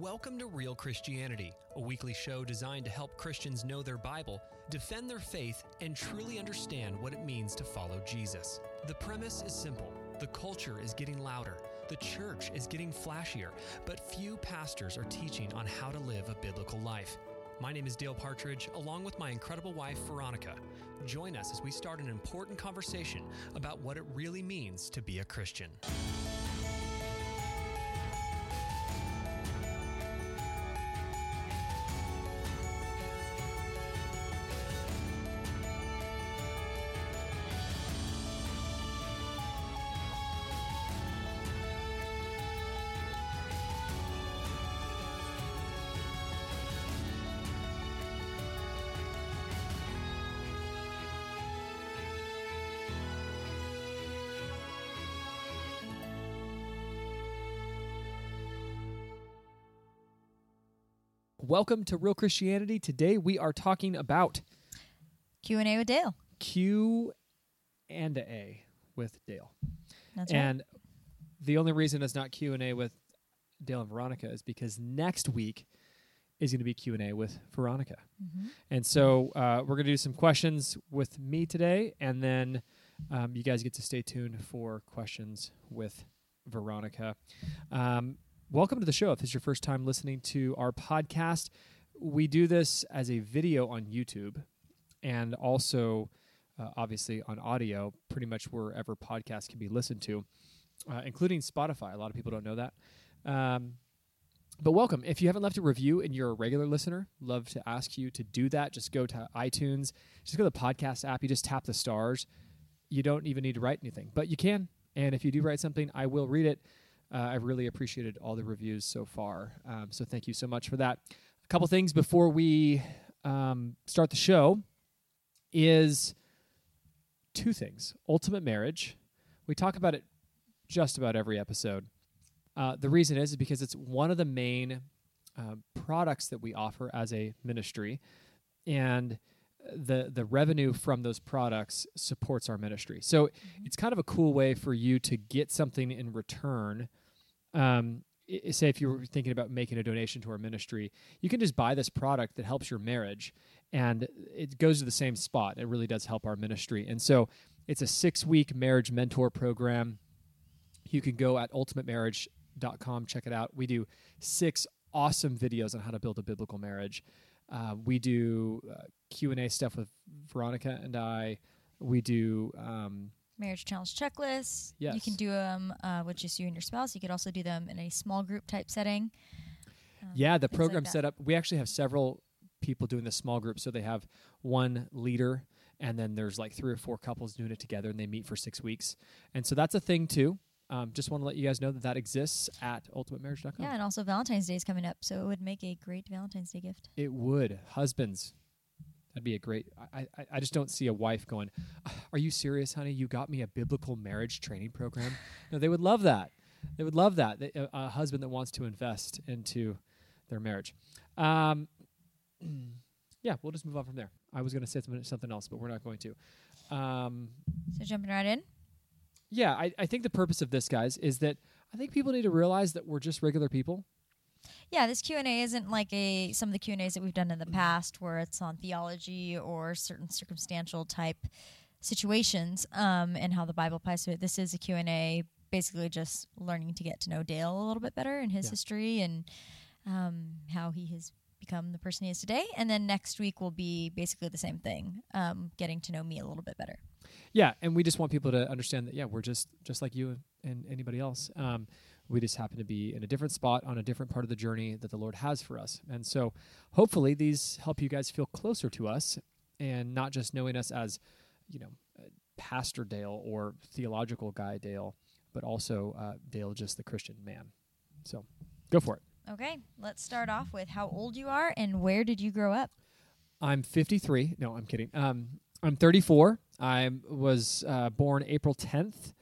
Welcome to Real Christianity, a weekly show designed to help Christians know their Bible, defend their faith, and truly understand what it means to follow Jesus. The premise is simple the culture is getting louder, the church is getting flashier, but few pastors are teaching on how to live a biblical life. My name is Dale Partridge, along with my incredible wife, Veronica. Join us as we start an important conversation about what it really means to be a Christian. Welcome to Real Christianity. Today we are talking about Q and A with Dale. Q and A with Dale. That's and the only reason it's not Q and A with Dale and Veronica is because next week is going to be Q and A with Veronica. right. hmm And so uh, we're going to do some questions with me today, and then um, you guys get to stay tuned for questions with Veronica. Um, welcome to the show. If this is your first time listening to our podcast, we do this as a video on YouTube and also, uh, obviously, on audio, pretty much wherever podcasts can be listened to, uh, including Spotify. A lot of people don't know that. Um, but welcome. If you haven't left a review and you're a regular listener, love to ask you to do that. Just go to iTunes, just go to the podcast app. You just tap the stars. You don't even need to write anything, but you can. And if you do write something, I will read it. Uh, I've really appreciated all the reviews so far. Um, so thank you so much for that. A couple things before we um, start the show is two things ultimate marriage. We talk about it just about every episode. Uh, the reason is, is because it's one of the main uh, products that we offer as a ministry, and the the revenue from those products supports our ministry. So it's kind of a cool way for you to get something in return. Um, say if you were thinking about making a donation to our ministry, you can just buy this product that helps your marriage, and it goes to the same spot. It really does help our ministry, and so it's a six week marriage mentor program. You can go at ultimatemarriage.com, check it out. We do six awesome videos on how to build a biblical marriage. Uh, we do uh, Q and A stuff with Veronica and I. We do um, Marriage challenge checklists. You can do them uh, with just you and your spouse. You could also do them in a small group type setting. Um, yeah, the like program that. set up. We actually have several people doing this small group, so they have one leader, and then there's like three or four couples doing it together, and they meet for six weeks. And so that's a thing too. Um, just want to let you guys know that that exists at ultimatemarriage.com. Yeah, and also Valentine's Day is coming up, so it would make a great Valentine's Day gift. It would. Husbands. That'd be a great. I, I, I just don't see a wife going, Are you serious, honey? You got me a biblical marriage training program? no, they would love that. They would love that. They, a, a husband that wants to invest into their marriage. Um, yeah, we'll just move on from there. I was going to say something, something else, but we're not going to. Um, So jumping right in. yeah, I, I think the purpose of this, guys, is that I think people need to realize that we're just regular people. Yeah, this Q and A isn't like a some of the Q and A's that we've done in the past, where it's on theology or certain circumstantial type situations, um, and how the Bible applies to it. This is a Q and A, basically just learning to get to know Dale a little bit better and his Yeah. history and um, how he has become the person he is today. And then next week will be basically the same thing, um, getting to know me a little bit better. Yeah, and we just want people to understand that yeah, we're just just like you and anybody else. Um, we just happen to be in a different spot on a different part of the journey that the Lord has for us, and so hopefully these help you guys feel closer to us and not just knowing us as you know uh, Pastor Dale or theological guy Dale, but also uh, Dale just the Christian man. So go for it. Okay, let's start off with how old you are and where did you grow up? I'm 53. No, I'm kidding. Um, I'm 34. I was uh, born April 10th,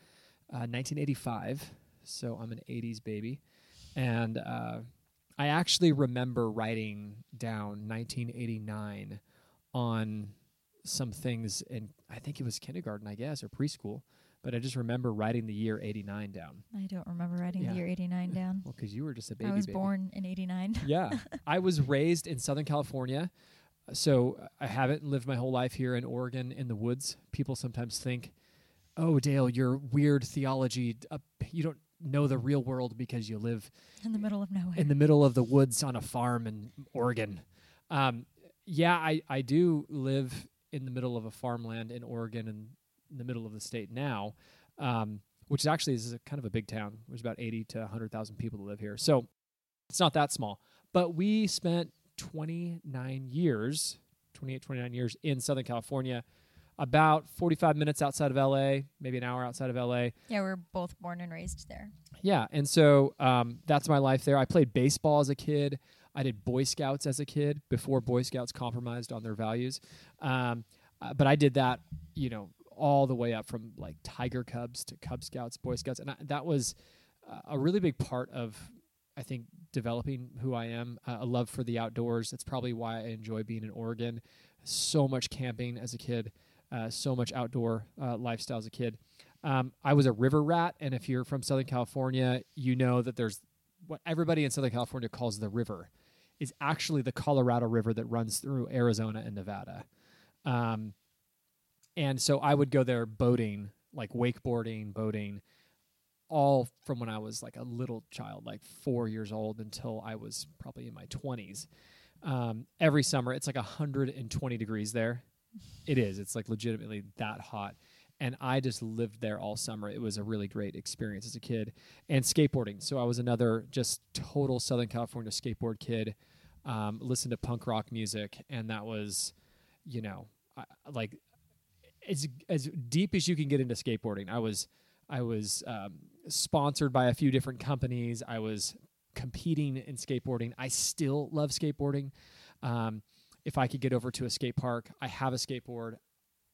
uh, 1985. So I'm an 80s baby. And uh, I actually remember writing down 1989 on some things in, I think it was kindergarten, I guess, or preschool. but I just remember writing the year 89 down. I don't remember writing Yeah. the year 89 down. Well, because you were just a baby. I was baby. born in 89. yeah. I was raised in Southern California. So I haven't lived my whole life here in Oregon in the woods. People sometimes think, oh, Dale, your weird theology, uh, you don't know the real world because you live in the middle of nowhere. in the middle of the woods on a farm in Oregon. Um, yeah, I, I do live in the middle of a farmland in Oregon and in the middle of the state now, um, which actually is a, kind of a big town. There's about 80 to 100,000 people that live here. So it's not that small. But we spent 29 years, 28, 29 years in Southern California, about 45 minutes outside of LA, maybe an hour outside of LA. yeah, we were both born and raised there. Yeah, and so um, that's my life there. I played baseball as a kid. I did Boy Scouts as a kid before Boy Scouts compromised on their values. Um, uh, but I did that, you know, all the way up from like Tiger Cubs to Cub Scouts, Boy Scouts, and I, that was uh, a really big part of, I think, developing who I am. Uh, a love for the outdoors. That's probably why I enjoy being in Oregon. So much camping as a kid, uh, so much outdoor uh, lifestyle as a kid. Um, I was a river rat, and if you're from Southern California, you know that there's what everybody in Southern California calls the river, is actually the Colorado River that runs through Arizona and Nevada. Um, and so I would go there boating, like wakeboarding, boating, all from when I was like a little child, like four years old, until I was probably in my 20s. Um, every summer, it's like 120 degrees there. It is. It's like legitimately that hot and I just lived there all summer. It was a really great experience as a kid, and skateboarding. So I was another just total Southern California skateboard kid. Um, listened to punk rock music, and that was, you know, I, like as as deep as you can get into skateboarding. I was I was um, sponsored by a few different companies. I was competing in skateboarding. I still love skateboarding. Um, if I could get over to a skate park, I have a skateboard.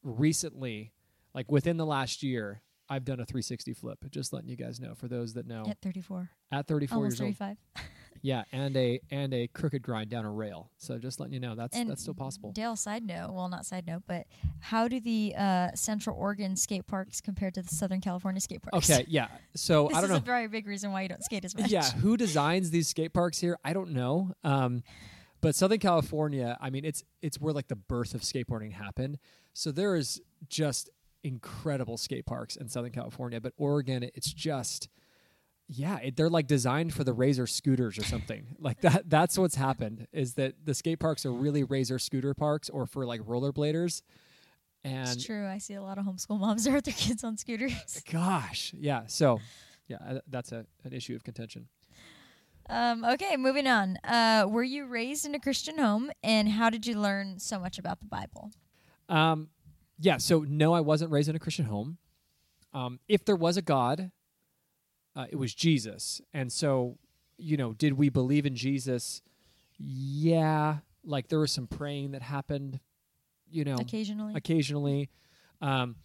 Recently, like within the last year, I've done a 360 flip. Just letting you guys know for those that know. At 34. At 34 Almost years old, 35. yeah, and a and a crooked grind down a rail. So just letting you know that's And that's still possible. Dale, side note, well, not side note, but how do the uh, Central Oregon skate parks compare to the Southern California skate parks? Okay, yeah. So I don't is know. a very big reason why you don't skate as much. yeah, who designs these skate parks here? I don't know. Um, but Southern California, I mean, it's it's where like the birth of skateboarding happened. So there is just incredible skate parks in Southern California, but Oregon, it's just yeah, it, they're like designed for the Razor scooters or something. like that. That's what's happened. Is that the skate parks are really Razor scooter parks or for like rollerbladers. And It's true. I see a lot of homeschool moms there with their kids on scooters. gosh, yeah. So yeah, that's a an issue of contention. Um, okay, moving on. Uh, were you raised in a Christian home, and how did you learn so much about the Bible? Um, yeah. So no, I wasn't raised in a Christian home. Um, if there was a God, uh, it was Jesus. And so, you know, did we believe in Jesus? Yeah. Like there was some praying that happened. You know, Occasionally, occasionally. Um,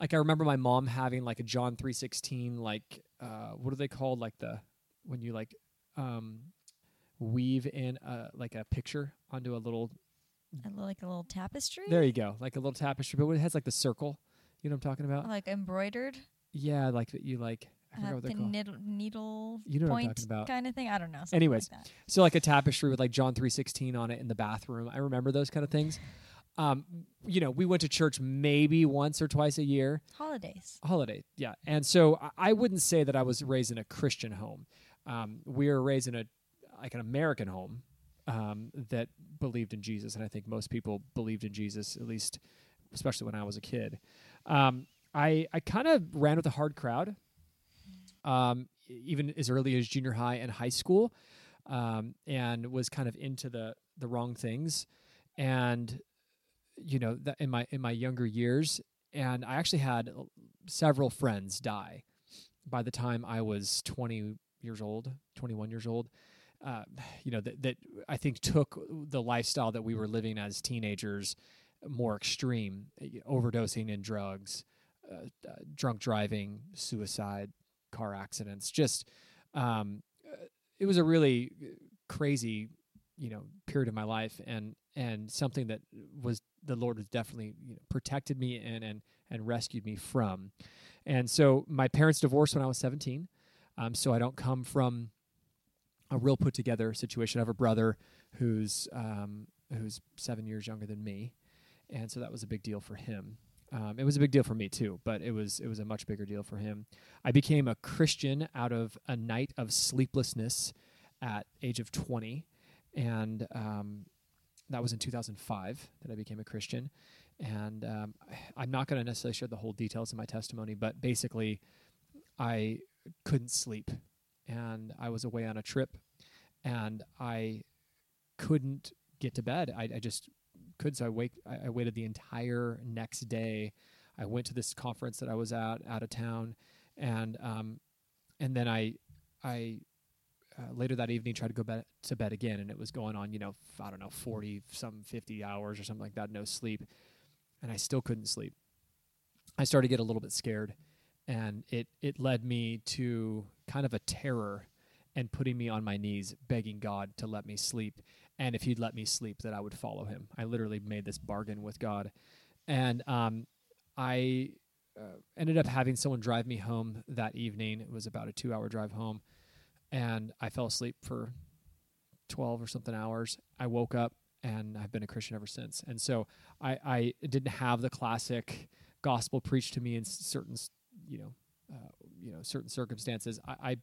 like I remember my mom having like a John three sixteen. Like uh, what are they called? Like the when you like um, weave in a, like a picture onto a little a little, like a little tapestry, there you go. Like a little tapestry, but it has like the circle. You know what I'm talking about? like embroidered, Yeah, like that you like I forgot uh, what they're the called. needle, needle You know point kind of thing. I don't know. Anyways. like. So like a tapestry with like John 3:16 on it in the bathroom. I remember those kind of things. Um, you know, we went to church maybe once or twice a year. holidays. Holiday, yeah. And so I- I wouldn't say that I was raised in a Christian home. Um, we were raised in a like an American home um, that believed in Jesus, and I think most people believed in Jesus, at least, especially when I was a kid. Um, I I kind of ran with a hard crowd, um, even as early as junior high and high school, um, and was kind of into the the wrong things, and you know that in my in my younger years, and I actually had several friends die by the time I was 20 years old, 21 years old. Uh, you know that that I think took the lifestyle that we were living as teenagers more extreme, uh, overdosing in drugs, uh, uh, drunk driving, suicide, car accidents. Just um, uh, it was a really crazy, you know, period of my life, and and something that was the Lord was definitely you know, protected me in and and rescued me from. And so my parents divorced when I was 17. Um, so I don't come from a real put together situation. I have a brother who's um, who's seven years younger than me, and so that was a big deal for him. Um, it was a big deal for me too, but it was it was a much bigger deal for him. I became a Christian out of a night of sleeplessness at age of 20, and um, that was in 2005 that I became a Christian. And um, I'm not going to necessarily share the whole details of my testimony, but basically, I couldn't sleep, and I was away on a trip, and I couldn't get to bed. I, I just could. So I wake. I, I waited the entire next day. I went to this conference that I was at out of town, and um, and then I I uh, later that evening tried to go bed, to bed again, and it was going on. You know, I don't know, forty some fifty hours or something like that, no sleep, and I still couldn't sleep. I started to get a little bit scared, and it it led me to kind of a terror and putting me on my knees begging God to let me sleep and if he'd let me sleep that I would follow him. I literally made this bargain with God. And um, I uh, ended up having someone drive me home that evening. It was about a 2-hour drive home and I fell asleep for 12 or something hours. I woke up and I've been a Christian ever since. And so I, I didn't have the classic gospel preached to me in certain, you know, uh, you know, certain circumstances. I, I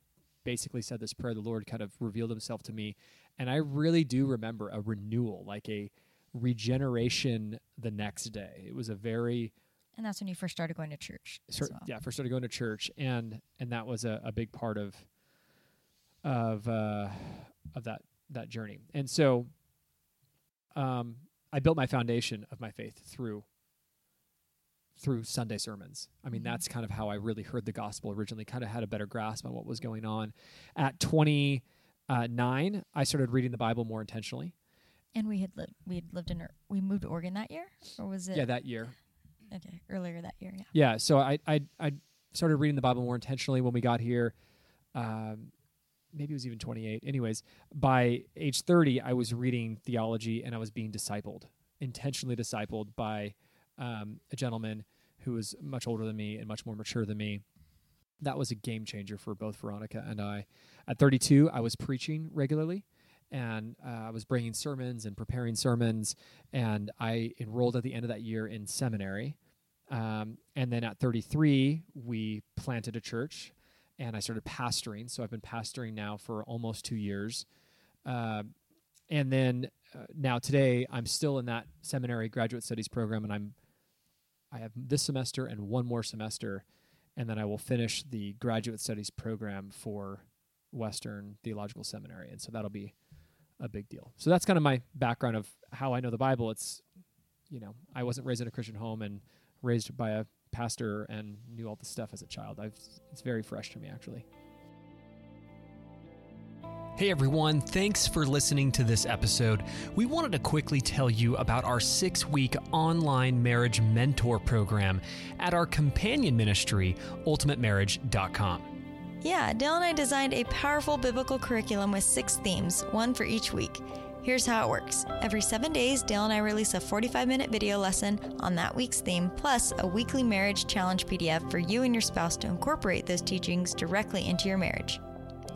basically said this prayer. The Lord kind of revealed Himself to me, and I really do remember a renewal, like a regeneration the next day. It was a very and that's when you first started going to church. Start, well. Yeah, first started going to church, and and that was a, a big part of of uh, of that that journey. And so, um, I built my foundation of my faith through through Sunday sermons. I mean, mm-hmm. that's kind of how I really heard the gospel originally, kind of had a better grasp on what was going on. At 29, I started reading the Bible more intentionally. And we had lived, we had lived in, we moved to Oregon that year, or was it? Yeah, that year. Okay, earlier that year, yeah. Yeah, so I, I, I started reading the Bible more intentionally when we got here. Um, maybe it was even 28. Anyways, by age 30, I was reading theology and I was being discipled, intentionally discipled by um, a gentleman who was much older than me and much more mature than me. That was a game changer for both Veronica and I. At 32, I was preaching regularly and uh, I was bringing sermons and preparing sermons. And I enrolled at the end of that year in seminary. Um, and then at 33, we planted a church and I started pastoring. So I've been pastoring now for almost two years. Uh, and then uh, now today, I'm still in that seminary graduate studies program and I'm I have this semester and one more semester, and then I will finish the graduate studies program for Western Theological Seminary, and so that'll be a big deal. So that's kind of my background of how I know the Bible. It's, you know, I wasn't raised in a Christian home and raised by a pastor and knew all the stuff as a child. I've it's very fresh to me actually. Hey everyone, thanks for listening to this episode. We wanted to quickly tell you about our six week online marriage mentor program at our companion ministry, ultimatemarriage.com. Yeah, Dale and I designed a powerful biblical curriculum with six themes, one for each week. Here's how it works. Every seven days, Dale and I release a 45 minute video lesson on that week's theme, plus a weekly marriage challenge PDF for you and your spouse to incorporate those teachings directly into your marriage.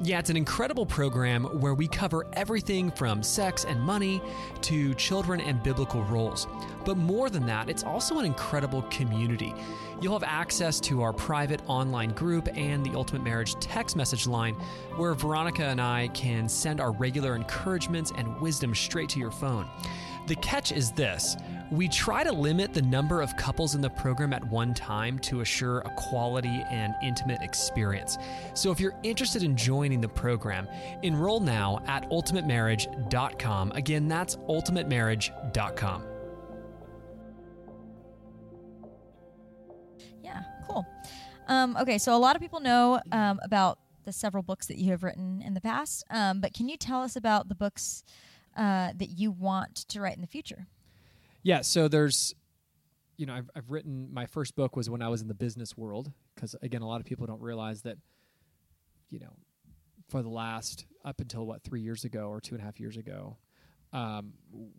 Yeah, it's an incredible program where we cover everything from sex and money to children and biblical roles. But more than that, it's also an incredible community. You'll have access to our private online group and the Ultimate Marriage text message line, where Veronica and I can send our regular encouragements and wisdom straight to your phone. The catch is this we try to limit the number of couples in the program at one time to assure a quality and intimate experience. So if you're interested in joining the program, enroll now at ultimatemarriage.com. Again, that's ultimatemarriage.com. Yeah, cool. Um, okay, so a lot of people know um, about the several books that you have written in the past, um, but can you tell us about the books uh, that you want to write in the future? Yeah, so there's, you know, I've, I've written my first book was when I was in the business world because again, a lot of people don't realize that, you know, for the last up until what three years ago or two and a half years ago, um,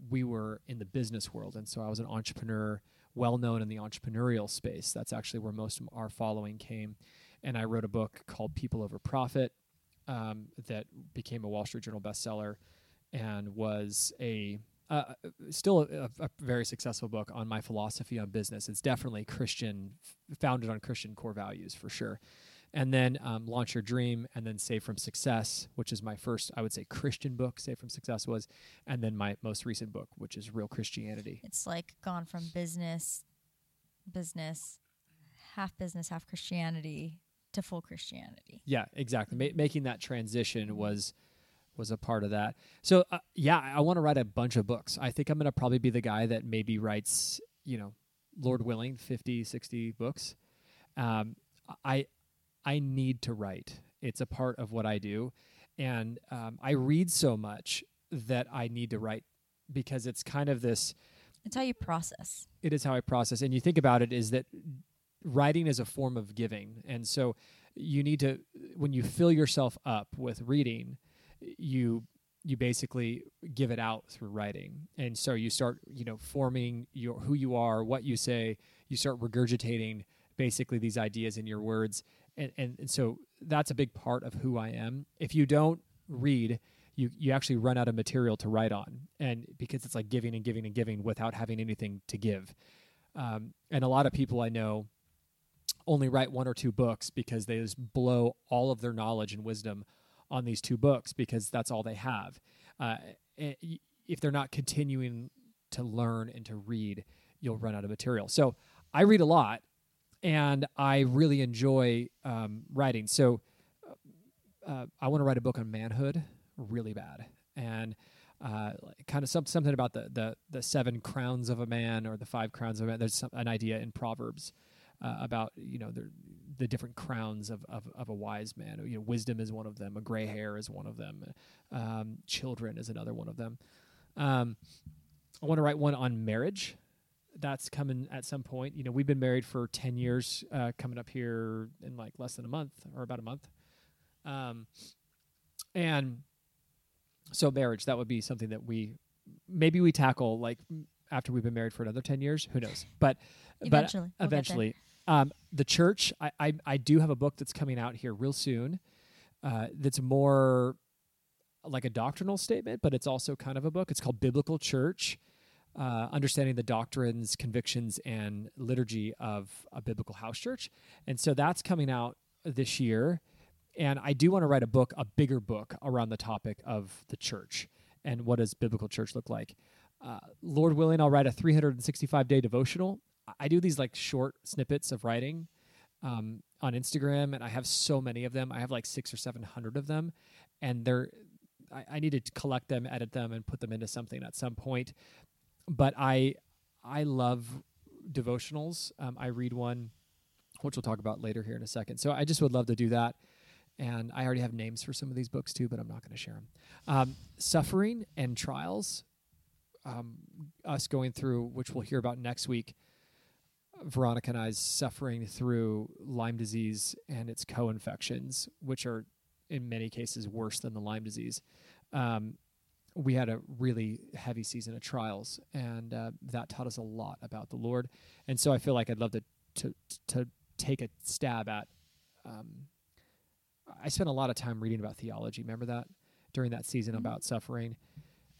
we were in the business world, and so I was an entrepreneur well known in the entrepreneurial space. That's actually where most of our following came. And I wrote a book called People Over Profit um, that became a Wall Street Journal bestseller and was a uh, still a, a, very successful book on my philosophy on business. It's definitely Christian, founded on Christian core values for sure. And then um, Launch Your Dream, and then Save from Success, which is my first, I would say, Christian book. Save from Success was, and then my most recent book, which is Real Christianity. It's like gone from business, business, half business, half Christianity to full Christianity. Yeah, exactly. Ma- making that transition was was a part of that. So uh, yeah, I want to write a bunch of books. I think I'm going to probably be the guy that maybe writes, you know, Lord willing, 50, 60 books. Um, I I need to write. It's a part of what I do, and um, I read so much that I need to write because it's kind of this. It's how you process. It is how I process, and you think about it is that writing is a form of giving, and so you need to when you fill yourself up with reading you you basically give it out through writing. And so you start you know forming your who you are what you say. You start regurgitating basically these ideas in your words. And, and, and so that's a big part of who i am. If you don't read you you actually run out of material to write on. And because it's like giving and giving and giving without having anything to give. Um, and a lot of people i know only write one or two books because they just blow all of their knowledge and wisdom on these two books because that's all they have. Uh, if they're not continuing to learn and to read, you'll run out of material. So I read a lot, and I really enjoy um, writing. So uh, uh I want to write a book on manhood, really bad, and uh, kind of some, something about the, the the seven crowns of a man or the five crowns of a man. There's some, an idea in Proverbs uh, about you know the, the different crowns of, of, of, a wise man. You know, wisdom is one of them. A gray hair is one of them. Um, children is another one of them. Um, I want to write one on marriage. That's coming at some point. You know, we've been married for ten years, uh, coming up here in like less than a month or about a month. Um, and so marriage that would be something that we maybe we tackle like after we've been married for another 10 years who knows but eventually but we'll eventually um, the church, I, I, I do have a book that's coming out here real soon. Uh, that's more like a doctrinal statement, but it's also kind of a book. It's called Biblical Church. Uh, understanding the doctrines, convictions, and liturgy of a biblical house church. And so that's coming out this year. And I do want to write a book, a bigger book around the topic of the church and what does biblical church look like. Uh, Lord willing, I'll write a 365 day devotional I do these like short snippets of writing um, on Instagram, and I have so many of them. I have like six or seven hundred of them, and they're I, I need to collect them, edit them, and put them into something at some point. But I I love devotionals. Um, I read one, which we'll talk about later here in a second. So I just would love to do that. And I already have names for some of these books too, but I'm not going to share them. Um, Suffering and Trials, um, us going through, which we'll hear about next week, Veronica and I's suffering through Lyme disease and its co-infections, which are in many cases worse than the Lyme disease. Um, we had a really heavy season of trials, and uh, that taught us a lot about the Lord. And so I feel like I'd love to to to take a stab at. Um, I spent a lot of time reading about theology. Remember that during that season mm-hmm. about suffering,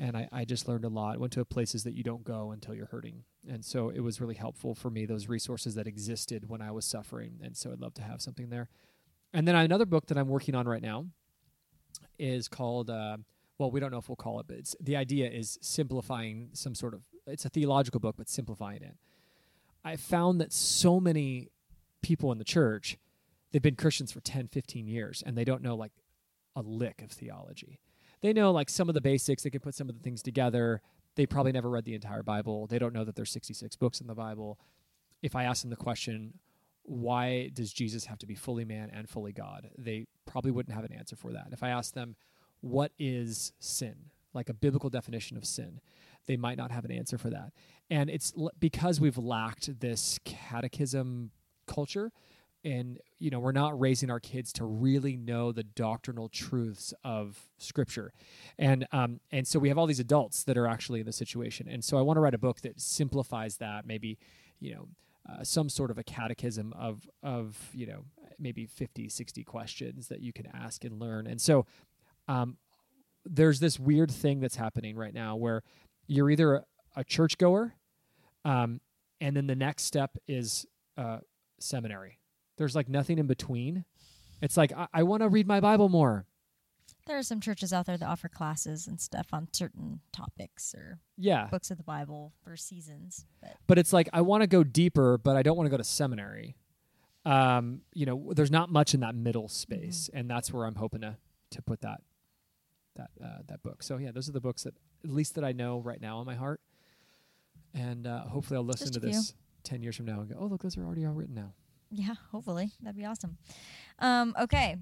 and I, I just learned a lot. Went to places that you don't go until you're hurting, and so it was really helpful for me those resources that existed when I was suffering, and so I'd love to have something there. And then another book that I'm working on right now is called. Uh, well, we don't know if we'll call it, but it's the idea is simplifying some sort of. It's a theological book, but simplifying it. I found that so many people in the church, they've been Christians for 10, 15 years, and they don't know like a lick of theology they know like some of the basics. They can put some of the things together. They probably never read the entire Bible. They don't know that there's 66 books in the Bible. If I ask them the question, why does Jesus have to be fully man and fully God? They probably wouldn't have an answer for that. If I ask them, what is sin? Like a biblical definition of sin, they might not have an answer for that. And it's l- because we've lacked this catechism culture and you know we're not raising our kids to really know the doctrinal truths of scripture. And um and so we have all these adults that are actually in the situation. And so i want to write a book that simplifies that maybe you know, uh, some sort of a catechism of of you know maybe 50 60 questions that you can ask and learn. And so um, there's this weird thing that's happening right now where you're either a, a churchgoer um, and then the next step is uh, seminary there's like nothing in between it's like i, I want to read my bible more There are some churches out there that offer classes and stuff on certain topics or yeah books of the Bible for seasons. But but it's like I want to go deeper, but I don't want to go to seminary. Um, you know, there's not much in that middle space, and that's where I'm hoping to to put that that uh, that book. So yeah, those are the books that at least that I know right now on my heart, and uh, hopefully I'll listen Just to this ten years from now and go, oh look, those are already all written now. Yeah, hopefully that'd be awesome. Um, okay,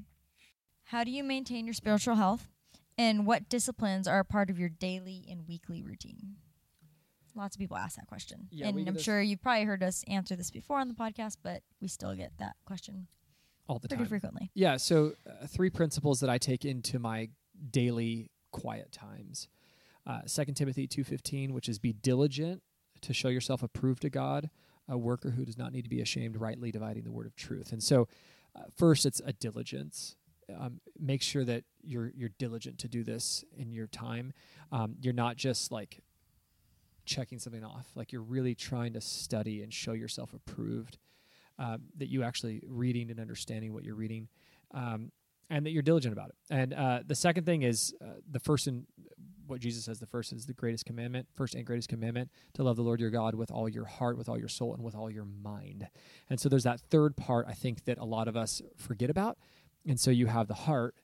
how do you maintain your spiritual health, and what disciplines are a part of your daily and weekly routine? Lots of people ask that question, Yeah, and I'm sure you've probably heard us answer this before on the podcast, but we still get that question All the time. pretty time. frequently. Yeah. So, uh, three principles that I take into my daily quiet times. Uh, Second Timothy two fifteen, which is be diligent to show yourself approved to God, a worker who does not need to be ashamed, rightly dividing the word of truth. And so, uh, first, it's a diligence. Um, make sure that you're you're diligent to do this in your time. Um, you're not just like checking something off. Like you're really trying to study and show yourself approved. Um, that you actually reading and understanding what you're reading, um, and that you're diligent about it. And uh, the second thing is uh, the first and what Jesus says. The first is the greatest commandment, first and greatest commandment, to love the Lord your God with all your heart, with all your soul, and with all your mind. And so there's that third part I think that a lot of us forget about. And so you have the heart,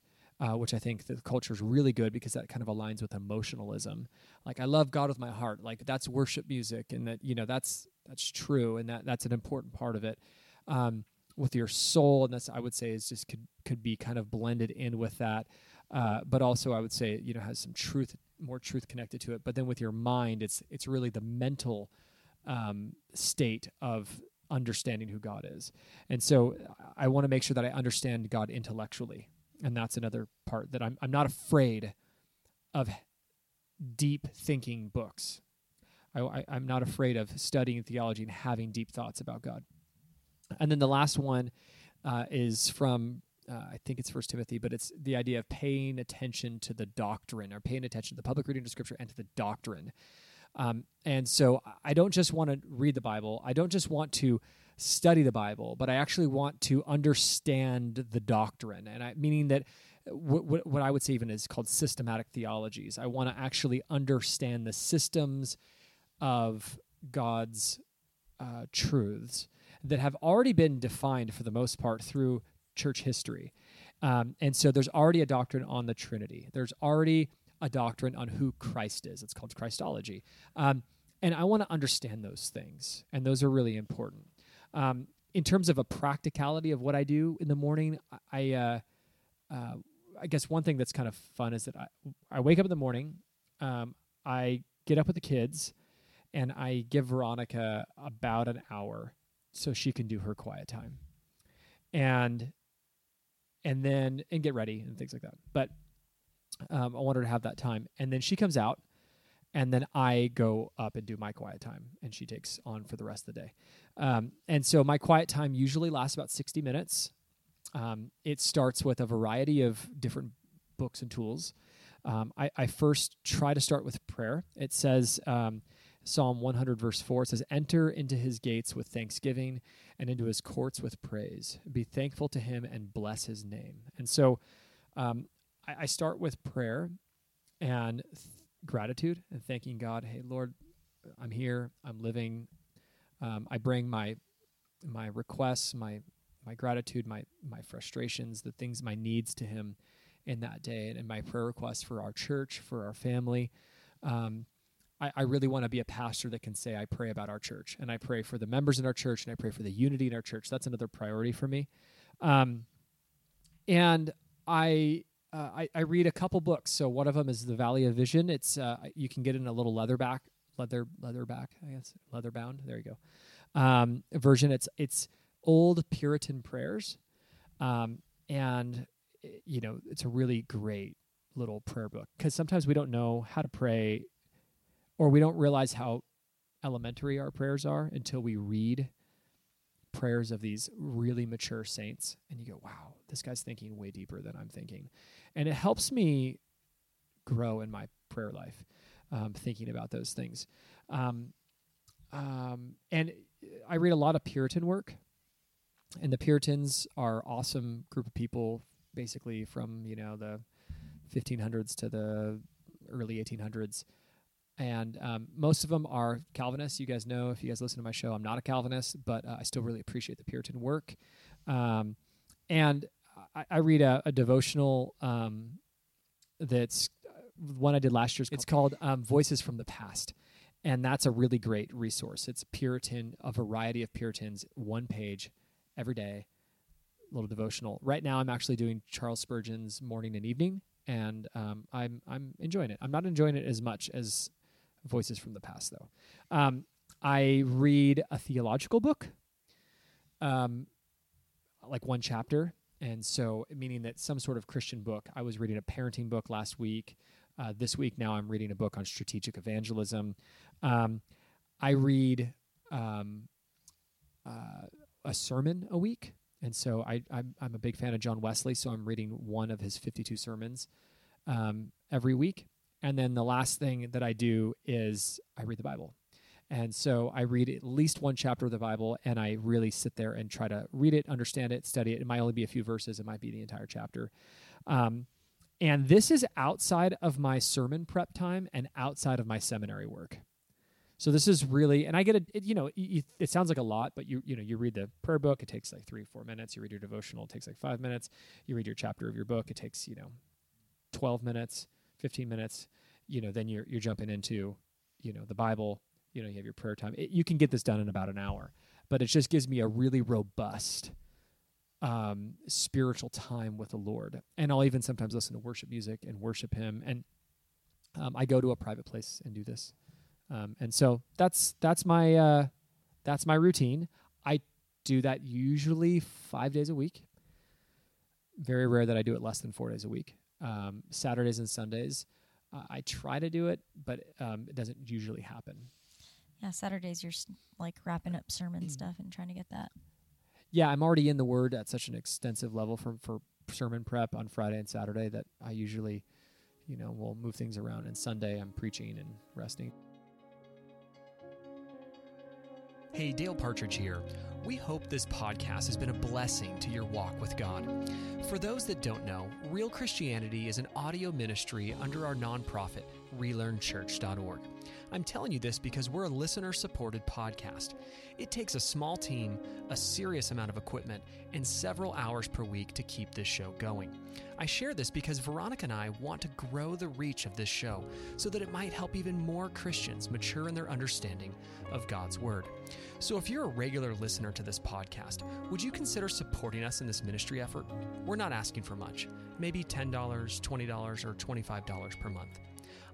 uh, which I think the culture is really good because that kind of aligns with emotionalism. Like I love God with my heart. Like that's worship music, and that you know that's that's true, and that that's an important part of it. Um, with your soul, and that's I would say is just could could be kind of blended in with that. Uh, but also I would say you know has some truth, more truth connected to it. But then with your mind, it's it's really the mental um, state of understanding who God is. And so I want to make sure that I understand God intellectually. And that's another part that I'm I'm not afraid of deep thinking books. I, I'm not afraid of studying theology and having deep thoughts about God. And then the last one uh, is from uh, I think it's First Timothy, but it's the idea of paying attention to the doctrine or paying attention to the public reading of Scripture and to the doctrine. Um, and so I don't just want to read the Bible. I don't just want to study the Bible, but I actually want to understand the doctrine. And I meaning that what, what, I would say even is called systematic theologies. I want to actually understand the systems of God's uh, truths that have already been defined for the most part through church history. Um, and so there's already a doctrine on the Trinity. There's already a doctrine on who Christ is. It's called Christology. Um, and I want to understand those things, and those are really important. Um, in terms of a practicality of what I do in the morning, I, uh, uh, I guess one thing that's kind of fun is that I, I wake up in the morning, um, I get up with the kids, and I give Veronica about an hour so she can do her quiet time, and and then and get ready and things like that. But um, I want her to have that time, and then she comes out, and then I go up and do my quiet time, and she takes on for the rest of the day. Um, and so my quiet time usually lasts about sixty minutes. Um, it starts with a variety of different books and tools. Um, I, I first try to start with prayer. It says. Psalm 100, verse 4 says, Enter into his gates with thanksgiving and into his courts with praise. Be thankful to him and bless his name. And so um, I, I start with prayer and th- gratitude and thanking God. Hey, Lord, I'm here. I'm living. Um, I bring my my requests, my my gratitude, my my frustrations, the things, my needs to Him in that day, and, and my prayer requests for our church, for our family. Um, I, I really want to be a pastor that can say I pray about our church, and I pray for the members in our church, and I pray for the unity in our church. That's another priority for me. Um, and I uh, I, I read a couple books. So one of them is The Valley of Vision. It's uh, you can get in a little leatherback, leather leatherback, I guess, leather bound. There you go. Um, version. It's it's old Puritan prayers, um, and eh, you know it's a really great little prayer book because sometimes we don't know how to pray, or we don't realize how elementary our prayers are until we read prayers of these really mature saints. And you go wow this guy's thinking way deeper than i'm thinking. And it helps me grow in my prayer life um, thinking about those things. Um, um, and i read a lot of puritan work and the puritans are awesome group of people basically from you know the 1500s to the early 1800s and um, most of them are Calvinists. You guys know if you guys listen to my show, I'm not a Calvinist, but uh, I still really appreciate the Puritan work. Um, and I, I, read a, a devotional um, that's uh, one I did last year. It's called um, Voices from the Past, and that's a really great resource. It's Puritan, a variety of Puritans, one page every day, little devotional. Right now, I'm actually doing Charles Spurgeon's Morning and Evening, and um, I'm I'm enjoying it. I'm not enjoying it as much as Voices from the Past, though. Um, I read a theological book, um, like one chapter, and so meaning that some sort of Christian book. I was reading a parenting book last week. Uh, this week now, I'm reading a book on strategic evangelism. Um, I read um, uh, a sermon a week, and so I, I'm, I'm a big fan of John Wesley. So I'm reading one of his 52 sermons um, every week. And then the last thing that I do is I read the Bible. And so I read at least one chapter of the Bible and I really sit there and try to read it, understand it, study it. It might only be a few verses, it might be the entire chapter. Um, and this is outside of my sermon prep time and outside of my seminary work. So this is really, and I get it. it you know, it, it sounds like a lot, but you you know, you read the prayer book, it takes like three, four minutes. You read your devotional, it takes like five minutes. You read your chapter of your book, it takes you know, twelve minutes. 15 minutes, you know, then you're you're jumping into, you know, the Bible, you know, you have your prayer time. It, you can get this done in about an hour, but it just gives me a really robust um, spiritual time with the Lord. And I'll even sometimes listen to worship music and worship Him. And um, I go to a private place and do this. Um, and so that's that's my uh, that's my routine. I do that usually five days a week. Very rare that I do it less than four days a week um, Saturdays and Sundays. Uh, I try to do it, but um, it doesn't usually happen. Yeah, Saturdays you're like wrapping up sermon mm. stuff and trying to get that. Yeah, I'm already in the Word at such an extensive level for for sermon prep on Friday and Saturday that I usually, you know, will move things around. And Sunday I'm preaching and resting. Hey, Dale Partridge here. We hope this podcast has been a blessing to your walk with God. For those that don't know, Real Christianity is an audio ministry under our nonprofit, relearnchurch.org. I'm telling you this because we're a listener supported podcast. It takes a small team, a serious amount of equipment, and several hours per week to keep this show going. I share this because Veronica and I want to grow the reach of this show so that it might help even more Christians mature in their understanding of God's Word. So if you're a regular listener to this podcast, would you consider supporting us in this ministry effort? We're not asking for much, maybe $10, $20, or $25 per month.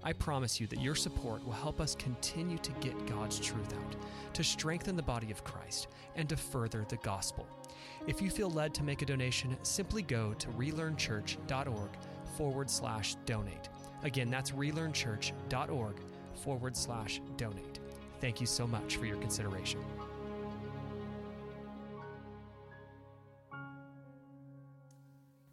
I promise you that your support will help us continue to get God's truth out, to strengthen the body of Christ, and to further the gospel. If you feel led to make a donation, simply go to relearnchurch.org forward slash donate. Again, that's relearnchurch.org forward slash donate. Thank you so much for your consideration.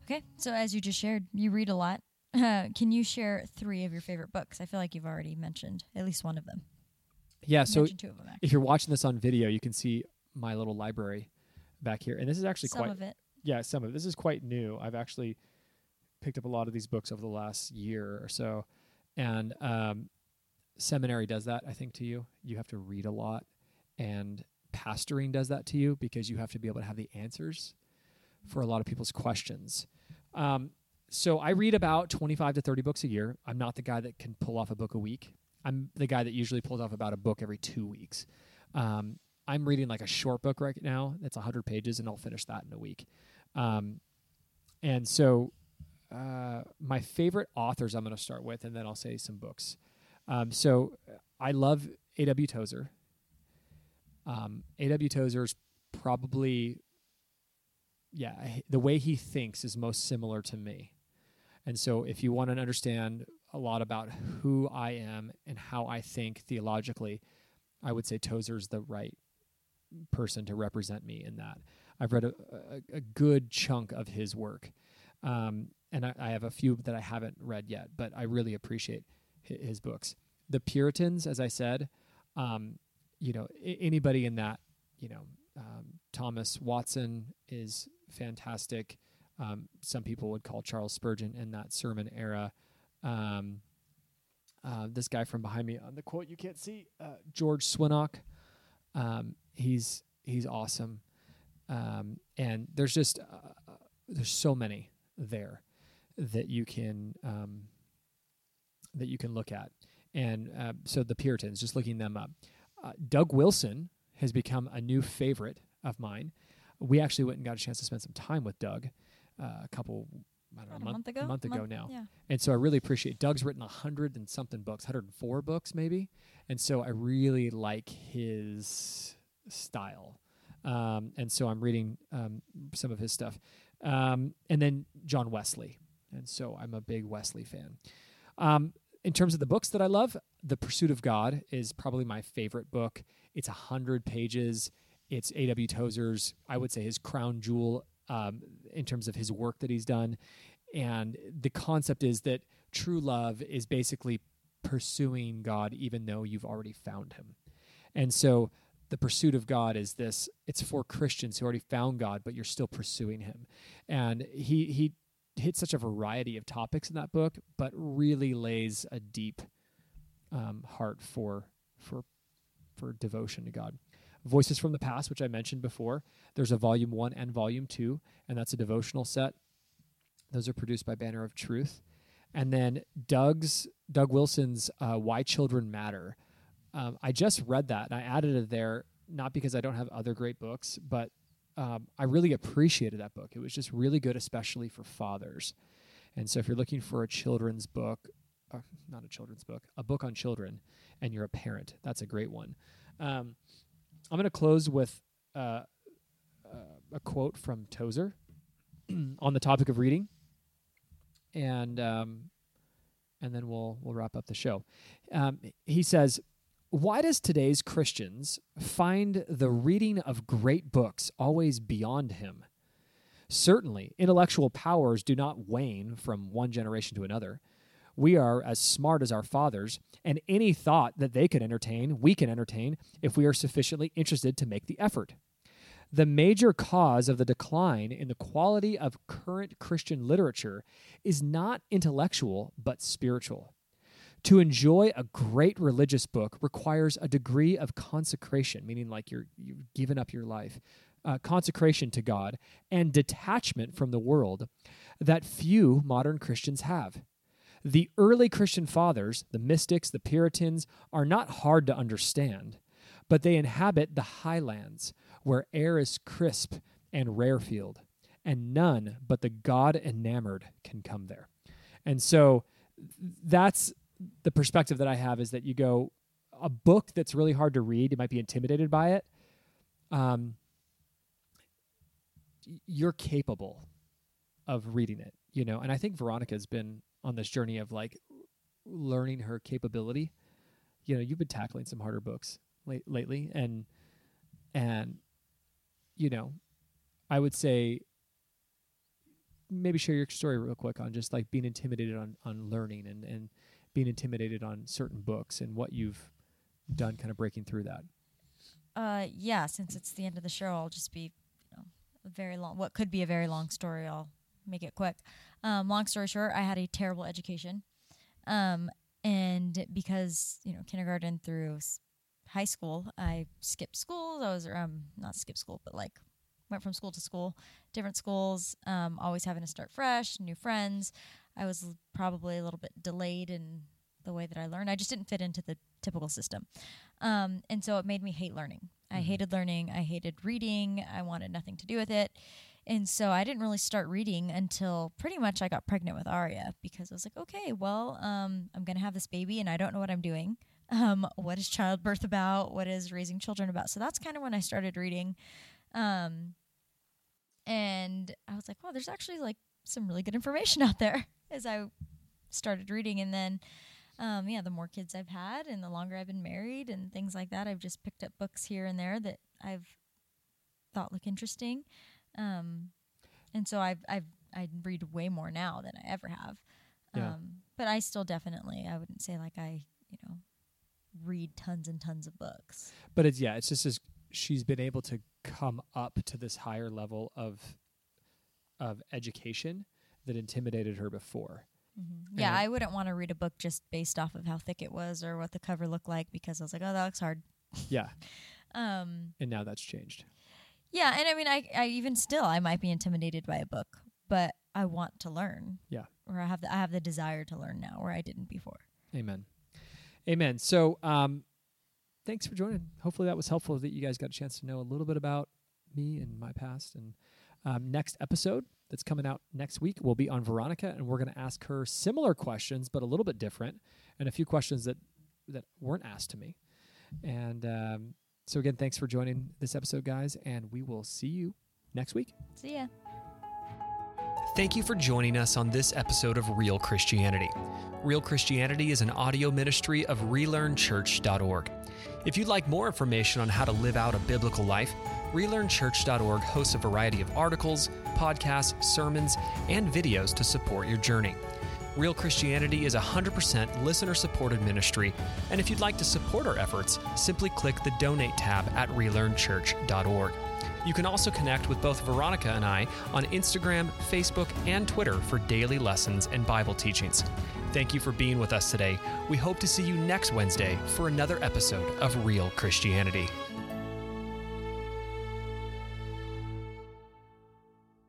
Okay, so as you just shared, you read a lot. Uh, can you share three of your favorite books? I feel like you've already mentioned at least one of them. Yeah, so if you're watching this on video, you can see my little library back here, and this is actually some quite. of it. Yeah, some of it. This is quite new. I've actually picked up a lot of these books over the last year or so, and um, seminary does that. I think to you, you have to read a lot, and pastoring does that to you because you have to be able to have the answers for a lot of people's questions. Um, so I read about 25 to 30 books a year. I'm not the guy that can pull off a book a week. I'm the guy that usually pulls off about a book every two weeks. Um, I'm reading like a short book right now that's 100 pages, and I'll finish that in a week. Um, and so, uh, my favorite authors I'm going to start with, and then I'll say some books. Um, so, I love A.W. Tozer. Um, A.W. Tozer is probably, yeah, the way he thinks is most similar to me. And so, if you want to understand a lot about who I am and how I think theologically, I would say Tozer's the right person to represent me in that. I've read a, a, a good chunk of his work, um, and I, I, have a few that I haven't read yet, but I really appreciate his, his books. The Puritans, as I said, um, you know, I- anybody in that, you know, um, Thomas Watson is fantastic. Um, some people would call Charles Spurgeon in that sermon era. Um, uh, this guy from behind me on the quote you can't see, uh, George Swinnock. Um, he's he's awesome, um, and there's just uh, there's so many there that you can um, that you can look at, and uh, so the Puritans, just looking them up. Uh, Doug Wilson has become a new favorite of mine. We actually went and got a chance to spend some time with Doug uh, a couple, I don't know, About a month, month ago. a month ago Month- now. Yeah. And so I really appreciate Doug's written a hundred and something books, hundred and four books maybe. And so I really like his style. Um, and so I'm reading um, some of his stuff. Um, and then John Wesley. And so I'm a big Wesley fan. Um, in terms of the books that I love, The Pursuit of God is probably my favorite book. It's a hundred pages. It's A.W. Tozer's, I would say, his crown jewel um, in terms of his work that he's done. And the concept is that true love is basically pursuing God even though you've already found him. And so the pursuit of God is this it's for Christians who already found God, but you're still pursuing him. And he he hits such a variety of topics in that book, but really lays a deep um, heart for for for devotion to God. Voices from the Past, which I mentioned before. There's a volume one and volume two, and that's a devotional set. Those are produced by Banner of Truth. And then Doug's Doug Wilson's uh, Why Children Matter. Um, I just read that and I added it there not because I don't have other great books, but um, I really appreciated that book. It was just really good, especially for fathers. And so if you're looking for a children's book, uh, not a children's book, a book on children, and you're a parent, that's a great one. Um, I'm going to close with uh, uh, a quote from Tozer on the topic of reading, and um, and then we'll we'll wrap up the show. Um, he says, "Why does today's Christians find the reading of great books always beyond him? Certainly, intellectual powers do not wane from one generation to another." We are as smart as our fathers, and any thought that they could entertain, we can entertain if we are sufficiently interested to make the effort. The major cause of the decline in the quality of current Christian literature is not intellectual, but spiritual. To enjoy a great religious book requires a degree of consecration, meaning like you're, you've given up your life, uh, consecration to God, and detachment from the world that few modern Christians have. The early Christian fathers, the mystics, the Puritans, are not hard to understand, but they inhabit the highlands where air is crisp and rarefield, and none but the God enamored can come there. And so that's the perspective that I have is that you go, a book that's really hard to read, you might be intimidated by it. Um, you're capable of reading it, you know. And I think Veronica's been on this journey of like learning her capability. You know, you've been tackling some harder books late, lately, and and you know, I would say maybe share your story real quick on just like being intimidated on on learning and and being intimidated on certain books and what you've done, kind of breaking through that. Uh, yeah. Since it's the end of the show, I'll just be, you know, a very long. What could be a very long story. I'll make it quick. Um, long story short, I had a terrible education, um, and because you know kindergarten through high school, I skipped schools. I was um not skip school, but like went from school to school, different schools. Um, always having to start fresh, new friends. I was l- probably a little bit delayed in the way that I learned. I just didn't fit into the typical system. Um, and so it made me hate learning. I Mhm. hated learning. I hated reading. I wanted nothing to do with it. And so I didn't really start reading until pretty much I got pregnant with Aria because I was like, okay, well, um, I'm going to have this baby and I don't know what I'm doing. Um, what is childbirth about? What is raising children about? So that's kind of when I started reading. Um, and I was like, well, there's actually like some really good information out there as I started reading. And then um, yeah, the more kids I've had and the longer I've been married and things like that, I've just picked up books here and there that I've thought look interesting. Um, and so I've, I've, I read way more now than I ever have. Yeah. Um, but I still definitely, I wouldn't say like I, you know, read tons and tons of books. But it's yeah, it's just as she's been able to come up to this higher level of of education that intimidated her before. Mm-hmm. Yeah, I wouldn't want to read a book just based off of how thick it was or what the cover looked like because I was like, oh, that looks hard. Yeah, Um, and now that's changed. Yeah, and I mean, I, I even still, I might be intimidated by a book, but I want to learn. Yeah. Or I have the, I have the desire to learn now, where I didn't before. Amen. Amen. So, um, thanks for joining. Hopefully, that was helpful. That you guys got a chance to know a little bit about me and my past. And um, next episode that's coming out next week will be on Veronica, and we're going to ask her similar questions, but a little bit different, and a few questions that that weren't asked to me. And um, so, again, thanks for joining this episode, guys, and we will see you next week. See ya. Thank you for joining us on this episode of Real Christianity. Real Christianity is an audio ministry of relearnchurch.org. If you'd like more information on how to live out a biblical life, relearnchurch.org hosts a variety of articles, podcasts, sermons, and videos to support your journey. Real Christianity is a 100% listener supported ministry, and if you'd like to support our efforts, simply click the donate tab at relearnchurch.org. You can also connect with both Veronica and I on Instagram, Facebook, and Twitter for daily lessons and Bible teachings. Thank you for being with us today. We hope to see you next Wednesday for another episode of Real Christianity.